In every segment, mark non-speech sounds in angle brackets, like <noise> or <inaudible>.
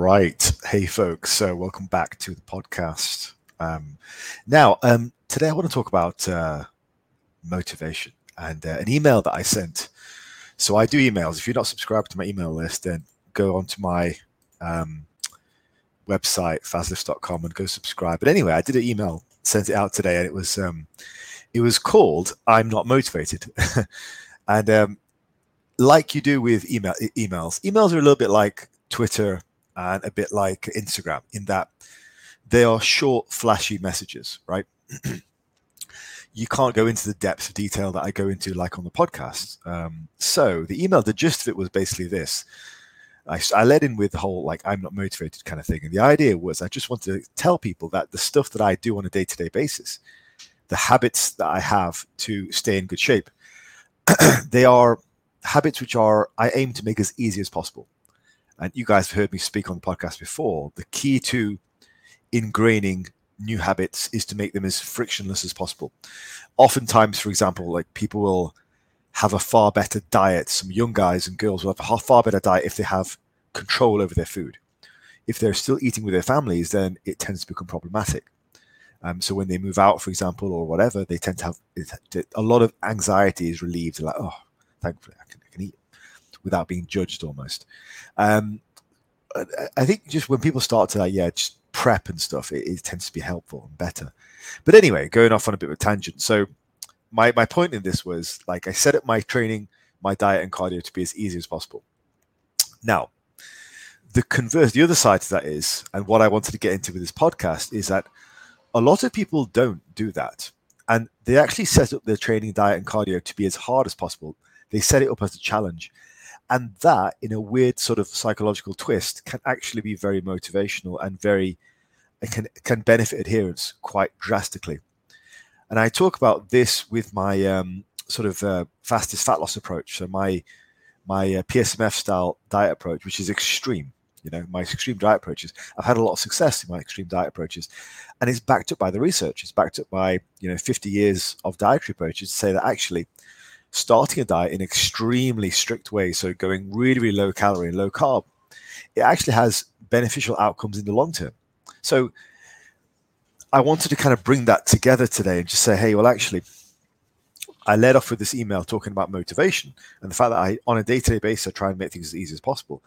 right. Hey, folks. So, welcome back to the podcast. Um, now, um, today I want to talk about uh, motivation and uh, an email that I sent. So, I do emails. If you're not subscribed to my email list, then go onto my um, website, fazlifts.com, and go subscribe. But anyway, I did an email, sent it out today, and it was um, it was called "I'm Not Motivated," <laughs> and um, like you do with email emails, emails are a little bit like Twitter and a bit like Instagram in that they are short, flashy messages, right? <clears throat> you can't go into the depth of detail that I go into, like on the podcast. Um, so the email, the gist of it was basically this. I, I led in with the whole like I'm not motivated kind of thing, and the idea was I just wanted to tell people that the stuff that I do on a day to day basis, the habits that I have to stay in good shape, <clears throat> they are habits which are I aim to make as easy as possible and you guys have heard me speak on the podcast before, the key to ingraining new habits is to make them as frictionless as possible. Oftentimes, for example, like people will have a far better diet. Some young guys and girls will have a far better diet if they have control over their food. If they're still eating with their families, then it tends to become problematic. Um, so when they move out, for example, or whatever, they tend to have a lot of anxiety is relieved. like, oh, thankfully I can, without being judged almost. Um, I think just when people start to like, yeah, just prep and stuff, it, it, tends to be helpful and better. But anyway, going off on a bit of a tangent. So my my point in this was like I set up my training, my diet and cardio to be as easy as possible. Now, the converse, the other side to that is, and what I wanted to get into with this podcast is that a lot of people don't do that. And they actually set up their training, diet, and cardio to be as hard as possible. They set it up as a challenge and that in a weird sort of psychological twist can actually be very motivational and very can can benefit adherence quite drastically. And i talk about this with my um, sort of uh, fastest fat loss approach. So my my uh, psmf style diet approach which is extreme you know my extreme diet approaches. I've had a lot of success in my extreme diet approaches. And it's backed up by the research. It's backed up by you know 50 years of dietary approaches to say that actually starting a diet in extremely strict ways, so going really, really low calorie and low carb, it actually has beneficial outcomes in the long term. So I wanted to kind of bring that together today and just say, hey, well, actually, I led off with this email talking about motivation and the fact that I, on a day to day basis, I try and make things as easy as possible.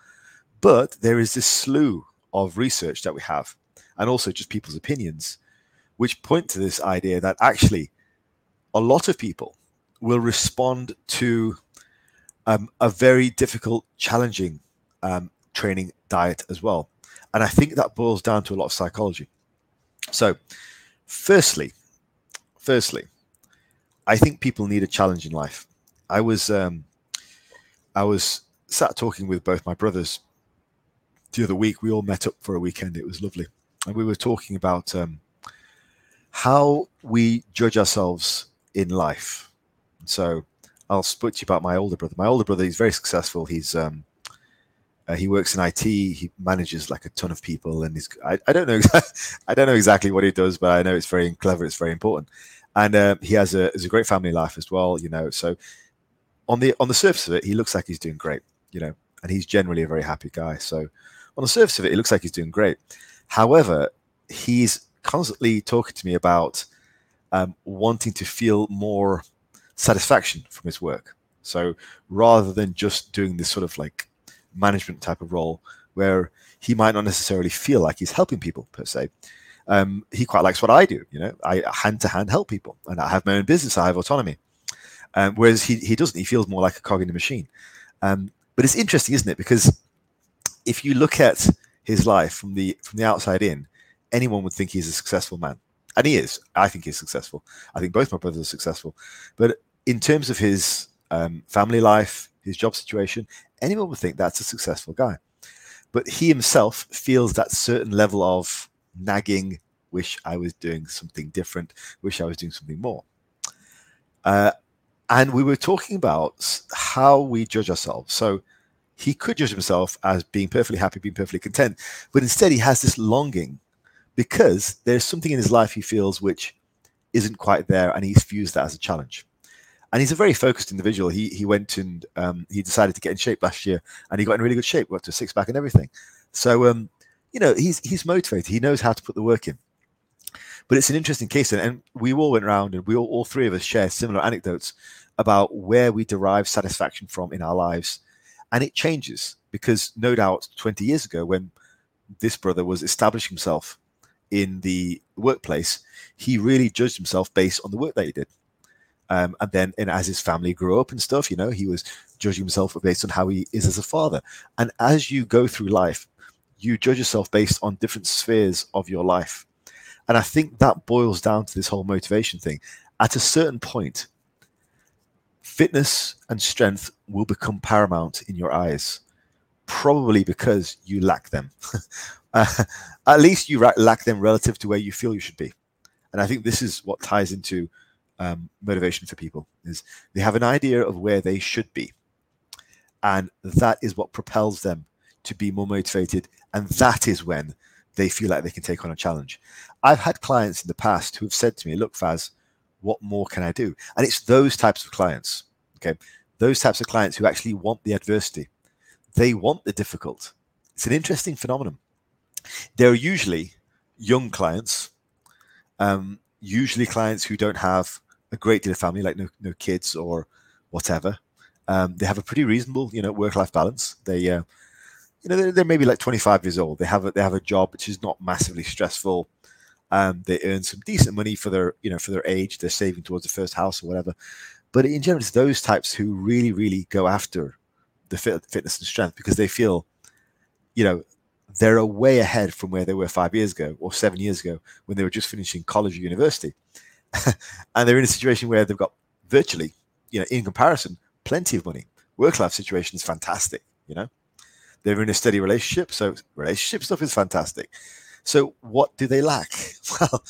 But there is this slew of research that we have, and also just people's opinions, which point to this idea that actually a lot of people will respond to um, a very difficult, challenging um, training diet as well. And I think that boils down to a lot of psychology. So, firstly, firstly, I think people need a challenge in life. I was um, I was sat talking with both my brothers the other week. We all met up for a weekend. It was lovely, and we were talking about um, how we judge ourselves in life so I'll speak to you about my older brother. My older brother, he's very successful. He's um, uh, he works in IT. He manages like a ton of people, and he's I, I don't know <laughs> I don't know exactly what he does, but I know it's very clever. It's very important, and uh, he has a has a great family life as well. You know, so on the on the surface of it, he looks like he's doing great. You know, and he's generally a very happy guy. So on the surface of it, it looks like he's doing great. However, he's constantly talking to me about um, wanting to feel more satisfaction from his work. So rather than just doing this sort of like management type of role where he might not necessarily feel like he's helping people per se, um, he quite likes what I do. You know, I hand to hand help people, and I have my own business. I have autonomy. Um, whereas he he doesn't. He feels more like a cog in the machine. Um, but it's interesting, isn't it? Because if you look at his life from the from the outside in, anyone would think he's a successful man and he is. I think he's successful. I think both my brothers are successful. But in terms of his um, family life, his job situation, anyone would think that's a successful guy. But he himself feels that certain level of nagging, wish I was doing something different, wish I was doing something more. Uh, and we were talking about how we judge ourselves. So he could judge himself as being perfectly happy, being perfectly content, but instead he has this longing because there's something in his life he feels which isn't quite there, and he's views that as a challenge. And he's a very focused individual. He he went and um, he decided to get in shape last year, and he got in really good shape, got to six pack and everything. So um, you know, he's he's motivated. He knows how to put the work in. But it's an interesting case, and we all went around, and we all, all three of us share similar anecdotes about where we derive satisfaction from in our lives, and it changes because no doubt 20 years ago, when this brother was establishing himself in the workplace, he really judged himself based on the work that he did. Um, and then, and as his family grew up and stuff, you know, he was judging himself based on how he is as a father. And as you go through life, you judge yourself based on different spheres of your life. And I think that boils down to this whole motivation thing. At a certain point, fitness and strength will become paramount in your eyes, probably because you lack them. <laughs> uh, at least you lack them relative to where you feel you should be. And I think this is what ties into um, motivation for people is they have an idea of where they should be. And that is what propels them to be more motivated. And that is when they feel like they can take on a challenge. I've had clients in the past who have said to me look faz what more can i do? And it's those types of clients okay? Those types of clients who actually want the adversity they want the difficult it's an interesting phenomenon they're usually young clients um, usually clients who don't have a great deal of family, like no, no kids or whatever. Um, they have a pretty reasonable, you know, work-life balance. They, uh, you know, they're, they're, maybe like 25 years old. They have a, they have a job which is not massively stressful. Um, they earn some decent money for their, you know, for their age. They're saving towards the first house or whatever. But in general, it's those types who really, really go after the fit, fitness and strength because they feel, you know, they're a way ahead from where they were five years ago or seven years ago when they were just finishing college or university. <laughs> and they're in a situation where they've got virtually, you know, in comparison, plenty of money. Work life situation is fantastic, you know. They're in a steady relationship, so relationship stuff is fantastic. So what do they lack? <laughs> Well,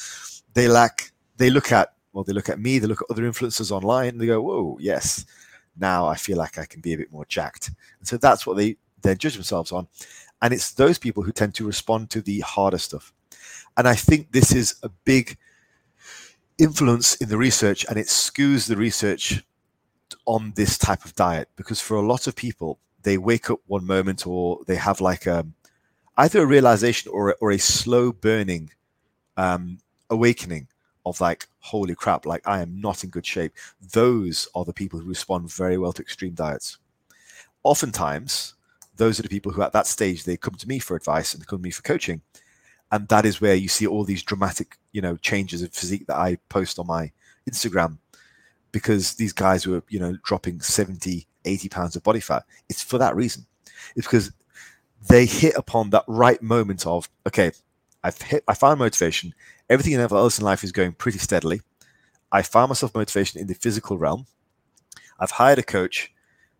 they lack. They look at well, they look at me. They look at other influencers online. And they go, "Whoa, yes, now I feel like I can be a bit more jacked." And so that's what they then judge themselves on. And it's those people who tend to respond to the harder stuff. And I think this is a big influence in the research and it skews the research on this type of diet because for a lot of people they wake up one moment or they have like a either a realization or a, or a slow burning um, awakening of like holy crap like i am not in good shape. Those are the people who respond very well to extreme diets. Oftentimes those are the people who at that stage they come to me for advice and they come to me for coaching. And that is where you see all these dramatic you know changes of physique that i post on my instagram because these guys were you know dropping 70 80 pounds of body fat. It's for that reason. It's because they hit upon that right moment of okay i've hit i found motivation everything else in life is going pretty steadily i found myself motivation in the physical realm i've hired a coach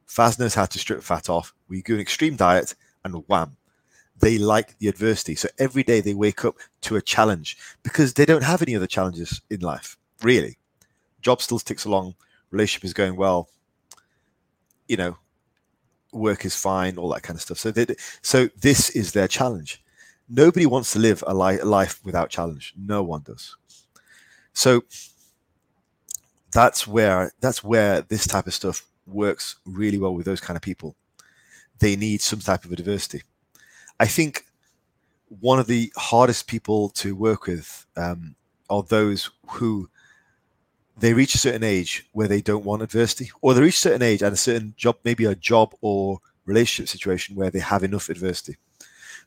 Faz knows how to strip fat off we do an extreme diet and wham they like the adversity. So every day they wake up to a challenge because they don't have any other challenges in life, really. Job still ticks along, relationship is going well, you know, work is fine, all that kind of stuff. So they, so this is their challenge. Nobody wants to live a, li- life without challenge. No one does. So that's where that's where this type of stuff works really well with those kind of people. They need some type of adversity. I think one of the hardest people to work with um, are those who they reach a certain age where they don't want adversity, or they reach a certain age at a certain job, maybe a job or relationship situation where they have enough adversity.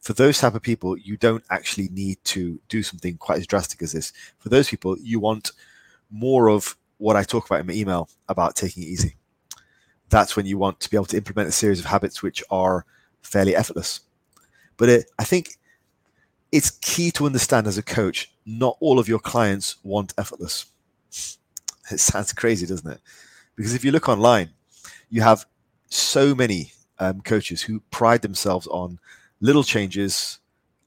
For those type of people, you don't actually need to do something quite as drastic as this. For those people, you want more of what I talk about in my email about taking it easy. That's when you want to be able to implement a series of habits which are fairly effortless. But it, I think it's key to understand as a coach, not all of your clients want effortless. It sounds crazy, doesn't it? Because if you look online, you have so many um, coaches who pride themselves on little changes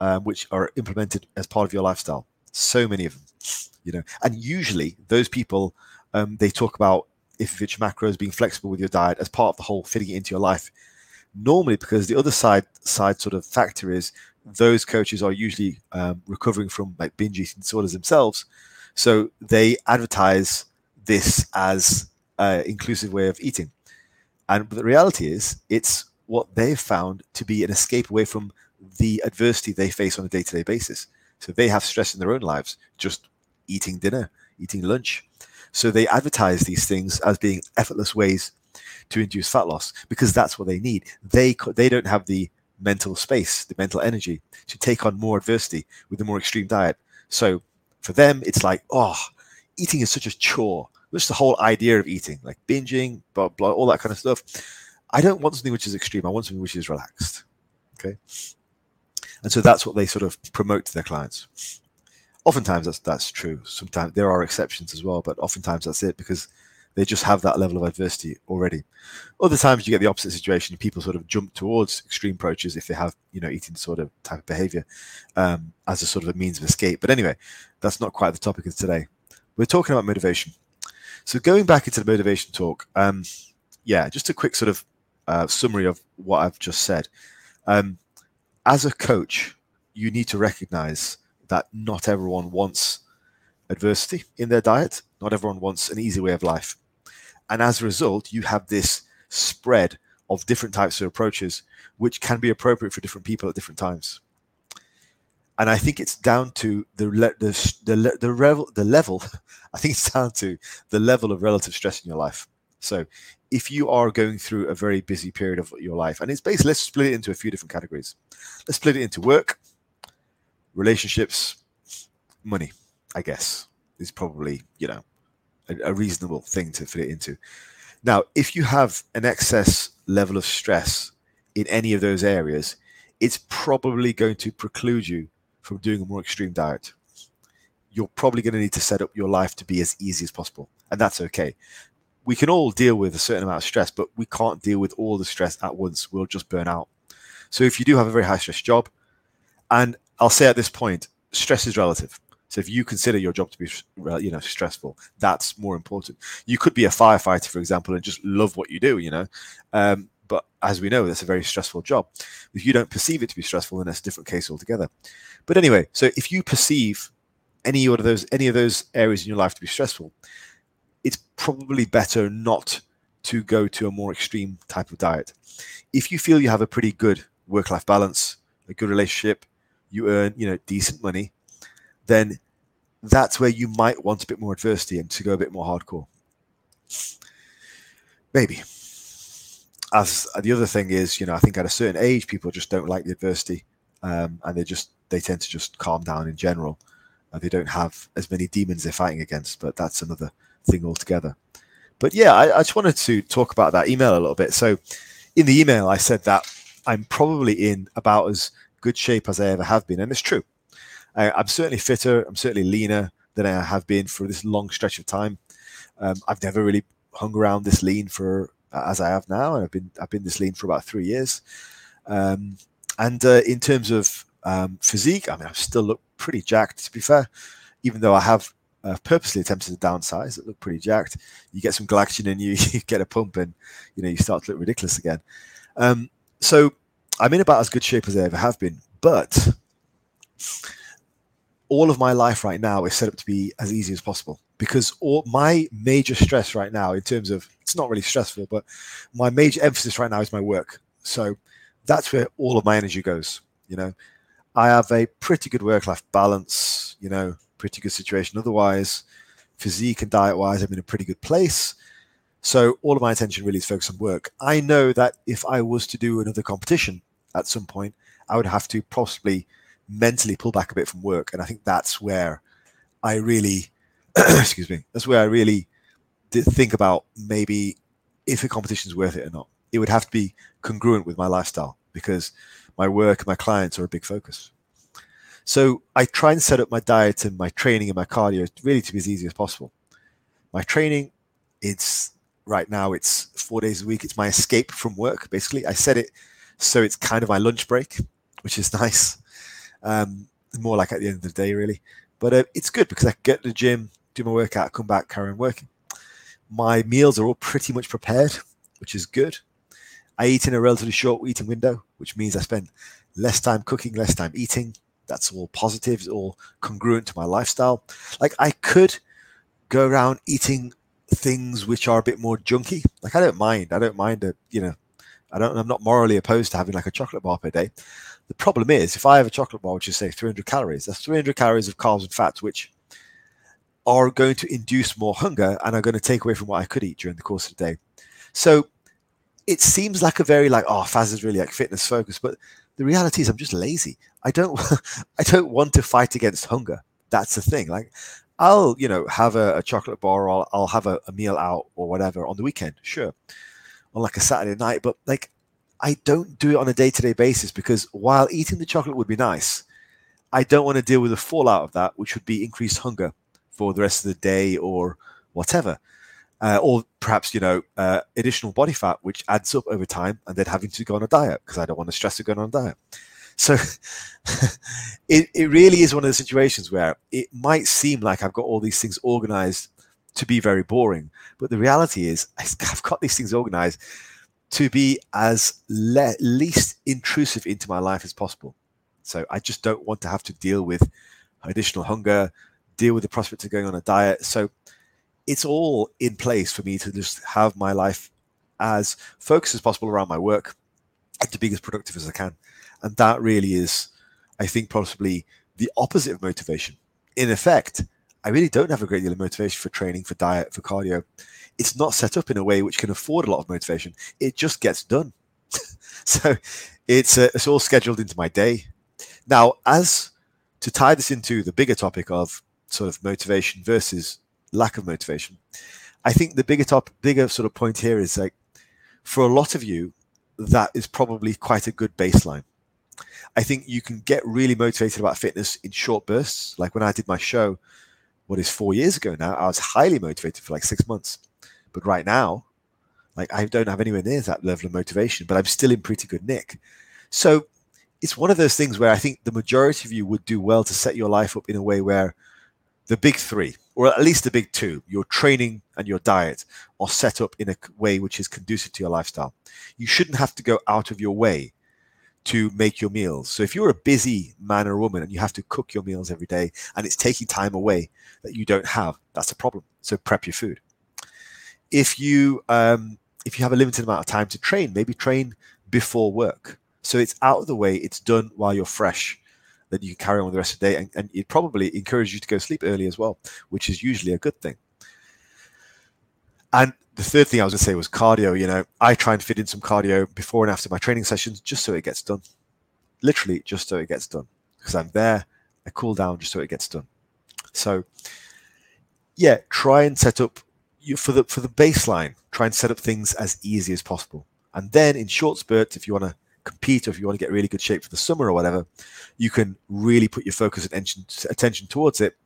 um, which are implemented as part of your lifestyle. So many of them, you know, and usually those people um, they talk about if it's macros being flexible with your diet as part of the whole fitting it into your life. Normally because the other side side sort of factor is those coaches are usually um, recovering from like binge eating disorders themselves. So they advertise this as an inclusive way of eating. And the reality is it's what they've found to be an escape away from the adversity they face on a day-to-day basis. So they have stress in their own lives, just eating dinner, eating lunch. So they advertise these things as being effortless ways to induce fat loss because that's what they need. They they don't have the mental space, the mental energy to take on more adversity with a more extreme diet. So for them, it's like, oh, eating is such a chore. Just the whole idea of eating, like binging, blah blah, all that kind of stuff. I don't want something which is extreme. I want something which is relaxed. Okay. And so that's what they sort of promote to their clients. Oftentimes that's that's true. Sometimes there are exceptions as well, but oftentimes that's it because they just have that level of adversity already. Other times you get the opposite situation. People sort of jump towards extreme approaches if they have, you know, eating sort of type of behavior um, as a sort of a means of escape. But anyway, that's not quite the topic of today. We're talking about motivation. So going back into the motivation talk, um, yeah, just a quick sort of summary of what I've just said. Um, as a coach, you need to recognize that not everyone wants adversity in their diet. Not everyone wants an easy way of life. And as a result, you have this spread of different types of approaches, which can be appropriate for different people at different times. And I think it's down to the the the the, level, the <laughs> level. I think it's down to the level of relative stress in your life. So, if you are going through a very busy period of your life, and it's basically let's split it into a few different categories. Let's split it into work, relationships, money. I guess is probably you know a, a reasonable thing to fit it into. Now, if you have an excess level of stress in any of those areas, it's probably going to preclude you from doing a more extreme diet. You're probably going to need to set up your life to be as easy as possible, and that's okay. We can all deal with a certain amount of stress, but we can't deal with all the stress at once. We'll just burn out. So, if you do have a very high stress job, and I'll say at this point, stress is relative. So if you consider your job to be, you know, stressful, that's more important. You could be a firefighter, for example, and just love what you do, you know. Um, but as we know, that's a very stressful job. If you don't perceive it to be stressful, then that's a different case altogether. But anyway, so if you perceive any of those any of those areas in your life to be stressful, it's probably better not to go to a more extreme type of diet. If you feel you have a pretty good work-life balance, a good relationship, you earn, you know, decent money, then that's where you might want a bit more adversity and to go a bit more hardcore. Maybe. As the other thing is, you know, I think at a certain age, people just don't like the adversity, um, and they just they tend to just calm down in general. Uh, they don't have as many demons they're fighting against, but that's another thing altogether. But yeah, I, I just wanted to talk about that email a little bit. So, in the email, I said that I'm probably in about as good shape as I ever have been, and it's true. I, am certainly fitter. I'm certainly leaner than I have been for this long stretch of time. Um, I've never really hung around this lean for uh, as I have now, and I've been I've been this lean for about three years. Um, and uh, in terms of um, physique, I mean, I still look pretty jacked. To be fair, even though I have uh, purposely attempted to downsize, it look pretty jacked. You get some glycogen in you, <laughs> you get a pump, and you know you start to look ridiculous again. Um, so I'm in about as good shape as I ever have been, but all of my life right now is set up to be as easy as possible because all my major stress right now in terms of it's not really stressful but my major emphasis right now is my work so that's where all of my energy goes you know i have a pretty good work life balance you know pretty good situation otherwise physique and diet wise i'm in a pretty good place so all of my attention really is focused on work i know that if i was to do another competition at some point i would have to possibly mentally pull back a bit from work. And I think that's where I really, <clears throat> excuse me, that's where I really did think about maybe if a competition is worth it or not. It would have to be congruent with my lifestyle because my work and my clients are a big focus. So I try and set up my diet and my training and my cardio really to be as easy as possible. My training, it's right now it's four days a week. It's my escape from work. Basically, I set it so it's kind of my lunch break, which is <laughs> nice. Um, more like at the end of the day, really. But uh, it's good because I get to the gym, do my workout, come back, carry on working. My meals are all pretty much prepared, which is good. I eat in a relatively short eating window, which means I spend less time cooking, less time eating. That's all positive, it's all congruent to my lifestyle. Like I could go around eating things which are a bit more junky. Like I don't mind. I don't mind a you know I don't. I'm not morally opposed to having like a chocolate bar per day. The problem is, if I have a chocolate bar, which is say 300 calories, that's 300 calories of carbs and fats, which are going to induce more hunger and are going to take away from what I could eat during the course of the day. So it seems like a very like, oh, Faz is really like fitness focused, but the reality is I'm just lazy. I don't <laughs> I don't want to fight against hunger. That's the thing. Like I'll, you know, have a, a chocolate bar or I'll, I'll have a, a meal out or whatever on the weekend, sure. On like a Saturday night, but like I don't do it on a day to day basis because while eating the chocolate would be nice, I don't want to deal with the fallout of that, which would be increased hunger for the rest of the day or whatever. Uh, or perhaps, you know, uh, additional body fat, which adds up over time, and then having to go on a diet because I don't want to stress to go on a diet. So <laughs> it, it really is one of the situations where it might seem like I've got all these things organized to be very boring. But the reality is, <laughs> I've got these things organized to be as le- least intrusive into my life as possible. So I just don't want to have to deal with additional hunger, deal with the prospect of going on a diet. So it's all in place for me to just have my life as focused as possible around my work and to be as productive as I can. And that really is, I think, possibly the opposite of motivation. In effect, I really don't have a great deal of motivation for training, for diet, for cardio. It's not set up in a way which can afford a lot of motivation. It just gets done. <laughs> so it's uh, it's all scheduled into my day. Now, as to tie this into the bigger topic of sort of motivation versus lack of motivation, I think the bigger top, bigger sort of point here is like for a lot of you, that is probably quite a good baseline. I think you can get really motivated about fitness in short bursts. Like when I did my show, what is four years ago now, I was highly motivated for like six months. But right now, like I don't have anywhere near that level of motivation, but I'm still in pretty good nick. So it's one of those things where I think the majority of you would do well to set your life up in a way where the big three, or at least the big two, your training and your diet, are set up in a way which is conducive to your lifestyle. You shouldn't have to go out of your way to make your meals. So if you're a busy man or woman and you have to cook your meals every day and it's taking time away that you don't have, that's a problem. So prep your food. If you um, if you have a limited amount of time to train, maybe train before work. So it's out of the way, it's done while you're fresh. Then you can carry on with the rest of the day, and, and it probably encourages you to go sleep early as well, which is usually a good thing. And the third thing I was going to say was cardio. You know, I try and fit in some cardio before and after my training sessions just so it gets done. Literally, just so it gets done. Because I'm there, I cool down just so it gets done. So, yeah, try and set up you for the for the baseline. Try and set up things as easy as possible, and then in short spurts, if you want to compete or if you want to get really good shape for the summer or whatever, you can really put your focus and attention, attention towards it,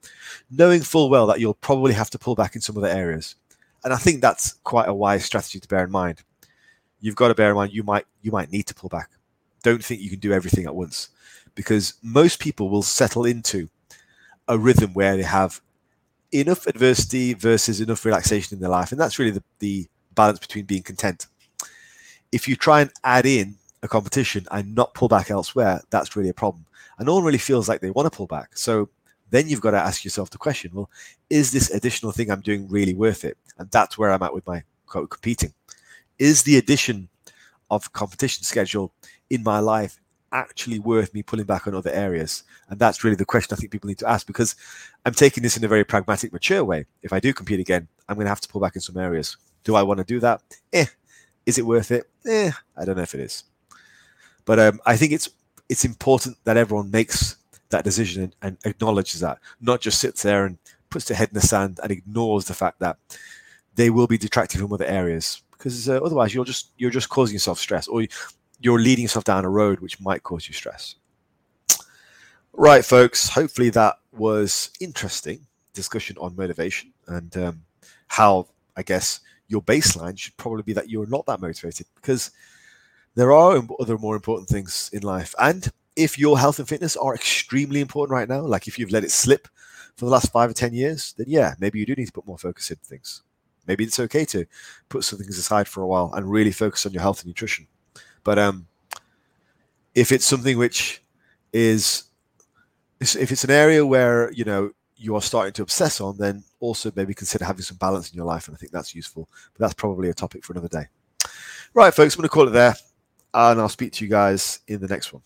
knowing full well that you'll probably have to pull back in some other areas and I think that's quite a wise strategy to bear in mind. You've got to bear in mind you might you might need to pull back. Don't think you can do everything at once, because most people will settle into a rhythm where they have enough adversity versus enough relaxation in their life, and that's really the, the balance between being content. If you try and add in a competition and not pull back elsewhere, that's really a problem. And no one really feels like they want to pull back. So then you've got to ask yourself the question well, is this additional thing I'm doing really worth it? And that's where I'm at with my quote competing. Is the addition of competition schedule in my life actually worth me pulling back on other areas? And that's really the question I think people need to ask because I'm taking this in a very pragmatic, mature way. If I do compete again, I'm going to have to pull back in some areas. Do I want to do that? Eh. Is it worth it? Eh. I don't know if it is. But um, I think it's it's important that everyone makes that decision and, and acknowledges that, not just sits there and puts their head in the sand and ignores the fact that they will be detracting from other areas. Because uh, otherwise you're just you're just causing yourself stress or you're leading yourself down a road which might cause you stress. Right folks hopefully that was interesting discussion on motivation and um, how i guess your baseline should probably be that you're not that motivated. Because there are other more important things in life and if your health and fitness are extremely important right now, like if you've let it slip for the last five or 10 years, then yeah, maybe you do need to put more focus into things. Maybe it's okay to put some things aside for a while and really focus on your health and nutrition. But um, if it's something which is, if it's an area where, you know, you are starting to obsess on, then also maybe consider having some balance in your life. And I think that's useful. But that's probably a topic for another day. Right, folks, I'm going to call it there. And I'll speak to you guys in the next one.